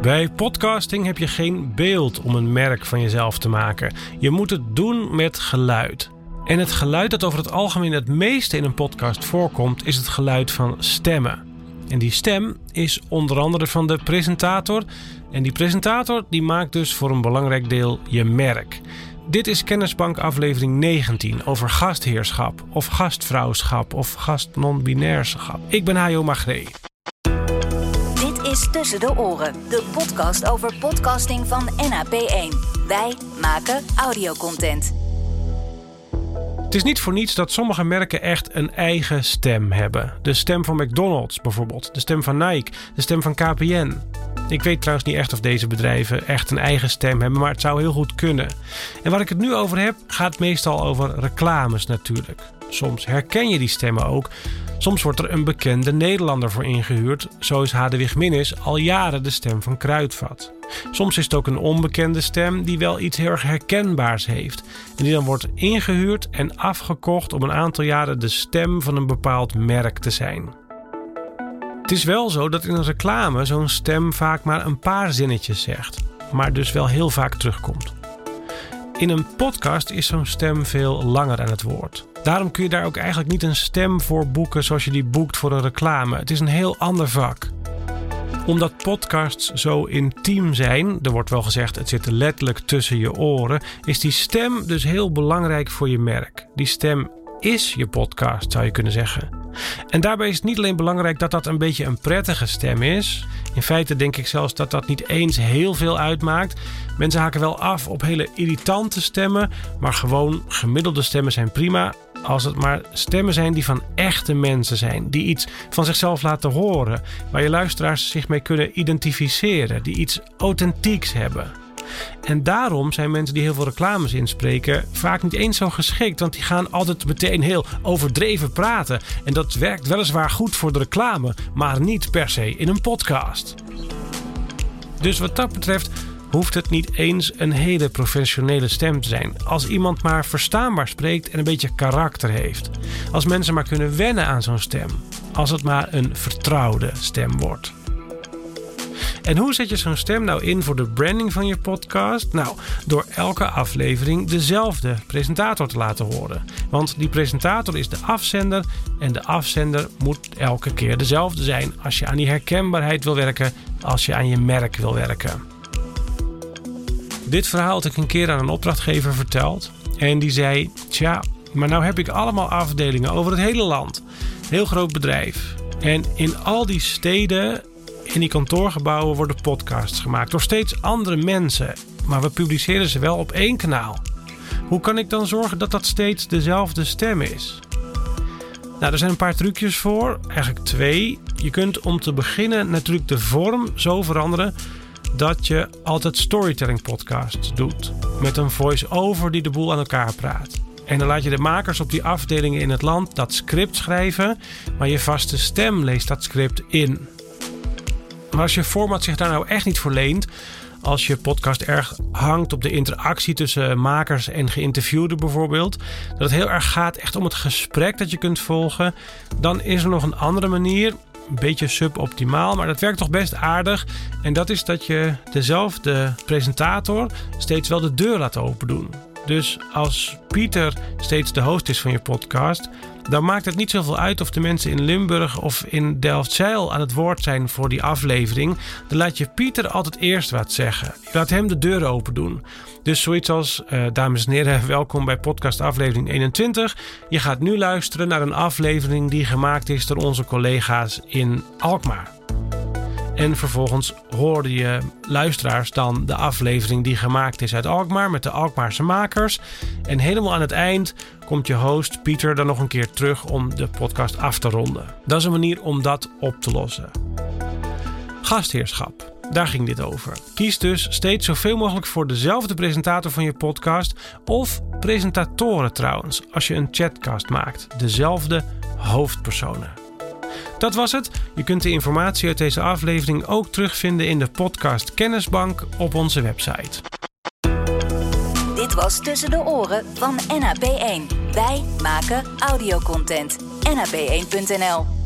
Bij podcasting heb je geen beeld om een merk van jezelf te maken. Je moet het doen met geluid. En het geluid dat over het algemeen het meeste in een podcast voorkomt, is het geluid van stemmen. En die stem is onder andere van de presentator. En die presentator die maakt dus voor een belangrijk deel je merk. Dit is Kennisbank aflevering 19 over gastheerschap of gastvrouwschap of gast-non-binairschap. Ik ben Hajo Magree. Is Tussen de Oren, de podcast over podcasting van NAP1. Wij maken audiocontent. Het is niet voor niets dat sommige merken echt een eigen stem hebben. De stem van McDonald's bijvoorbeeld, de stem van Nike, de stem van KPN. Ik weet trouwens niet echt of deze bedrijven echt een eigen stem hebben, maar het zou heel goed kunnen. En waar ik het nu over heb, gaat meestal over reclames natuurlijk. Soms herken je die stemmen ook. Soms wordt er een bekende Nederlander voor ingehuurd. Zo is Hadewig Minnis al jaren de stem van Kruidvat. Soms is het ook een onbekende stem die wel iets heel erg herkenbaars heeft. En die dan wordt ingehuurd en afgekocht om een aantal jaren de stem van een bepaald merk te zijn. Het is wel zo dat in een reclame zo'n stem vaak maar een paar zinnetjes zegt, maar dus wel heel vaak terugkomt. In een podcast is zo'n stem veel langer aan het woord. Daarom kun je daar ook eigenlijk niet een stem voor boeken zoals je die boekt voor een reclame. Het is een heel ander vak omdat podcasts zo intiem zijn, er wordt wel gezegd het zit letterlijk tussen je oren, is die stem dus heel belangrijk voor je merk. Die stem is je podcast, zou je kunnen zeggen. En daarbij is het niet alleen belangrijk dat dat een beetje een prettige stem is. In feite denk ik zelfs dat dat niet eens heel veel uitmaakt. Mensen haken wel af op hele irritante stemmen, maar gewoon gemiddelde stemmen zijn prima. Als het maar stemmen zijn die van echte mensen zijn, die iets van zichzelf laten horen, waar je luisteraars zich mee kunnen identificeren, die iets authentieks hebben. En daarom zijn mensen die heel veel reclames inspreken vaak niet eens zo geschikt, want die gaan altijd meteen heel overdreven praten. En dat werkt weliswaar goed voor de reclame, maar niet per se in een podcast. Dus wat dat betreft hoeft het niet eens een hele professionele stem te zijn. Als iemand maar verstaanbaar spreekt en een beetje karakter heeft. Als mensen maar kunnen wennen aan zo'n stem. Als het maar een vertrouwde stem wordt. En hoe zet je zo'n stem nou in voor de branding van je podcast? Nou, door elke aflevering dezelfde presentator te laten horen. Want die presentator is de afzender en de afzender moet elke keer dezelfde zijn als je aan die herkenbaarheid wil werken, als je aan je merk wil werken. Dit verhaal had ik een keer aan een opdrachtgever verteld. En die zei: Tja, maar nou heb ik allemaal afdelingen over het hele land. Heel groot bedrijf. En in al die steden, in die kantoorgebouwen, worden podcasts gemaakt door steeds andere mensen. Maar we publiceren ze wel op één kanaal. Hoe kan ik dan zorgen dat dat steeds dezelfde stem is? Nou, er zijn een paar trucjes voor, eigenlijk twee. Je kunt om te beginnen natuurlijk de vorm zo veranderen dat je altijd storytelling podcasts doet. Met een voice-over die de boel aan elkaar praat. En dan laat je de makers op die afdelingen in het land dat script schrijven, maar je vaste stem leest dat script in. Maar als je format zich daar nou echt niet voor leent, als je podcast erg hangt op de interactie tussen makers en geïnterviewden bijvoorbeeld, dat het heel erg gaat echt om het gesprek dat je kunt volgen, dan is er nog een andere manier een beetje suboptimaal, maar dat werkt toch best aardig. En dat is dat je dezelfde presentator steeds wel de deur laat open doen. Dus als Pieter steeds de host is van je podcast, dan maakt het niet zoveel uit of de mensen in Limburg of in Delfzijl aan het woord zijn voor die aflevering. Dan laat je Pieter altijd eerst wat zeggen. Je laat hem de deur open doen. Dus zoiets als, uh, dames en heren, welkom bij podcast aflevering 21. Je gaat nu luisteren naar een aflevering die gemaakt is door onze collega's in Alkmaar. En vervolgens hoorde je luisteraars dan de aflevering die gemaakt is uit Alkmaar met de Alkmaarse makers. En helemaal aan het eind komt je host Pieter dan nog een keer terug om de podcast af te ronden. Dat is een manier om dat op te lossen. Gastheerschap. Daar ging dit over. Kies dus steeds zoveel mogelijk voor dezelfde presentator van je podcast. Of presentatoren trouwens, als je een chatcast maakt. Dezelfde hoofdpersonen. Dat was het. Je kunt de informatie uit deze aflevering ook terugvinden in de podcast Kennisbank op onze website. Dit was Tussen de Oren van NAP1. Wij maken audiocontent. NAP1.nl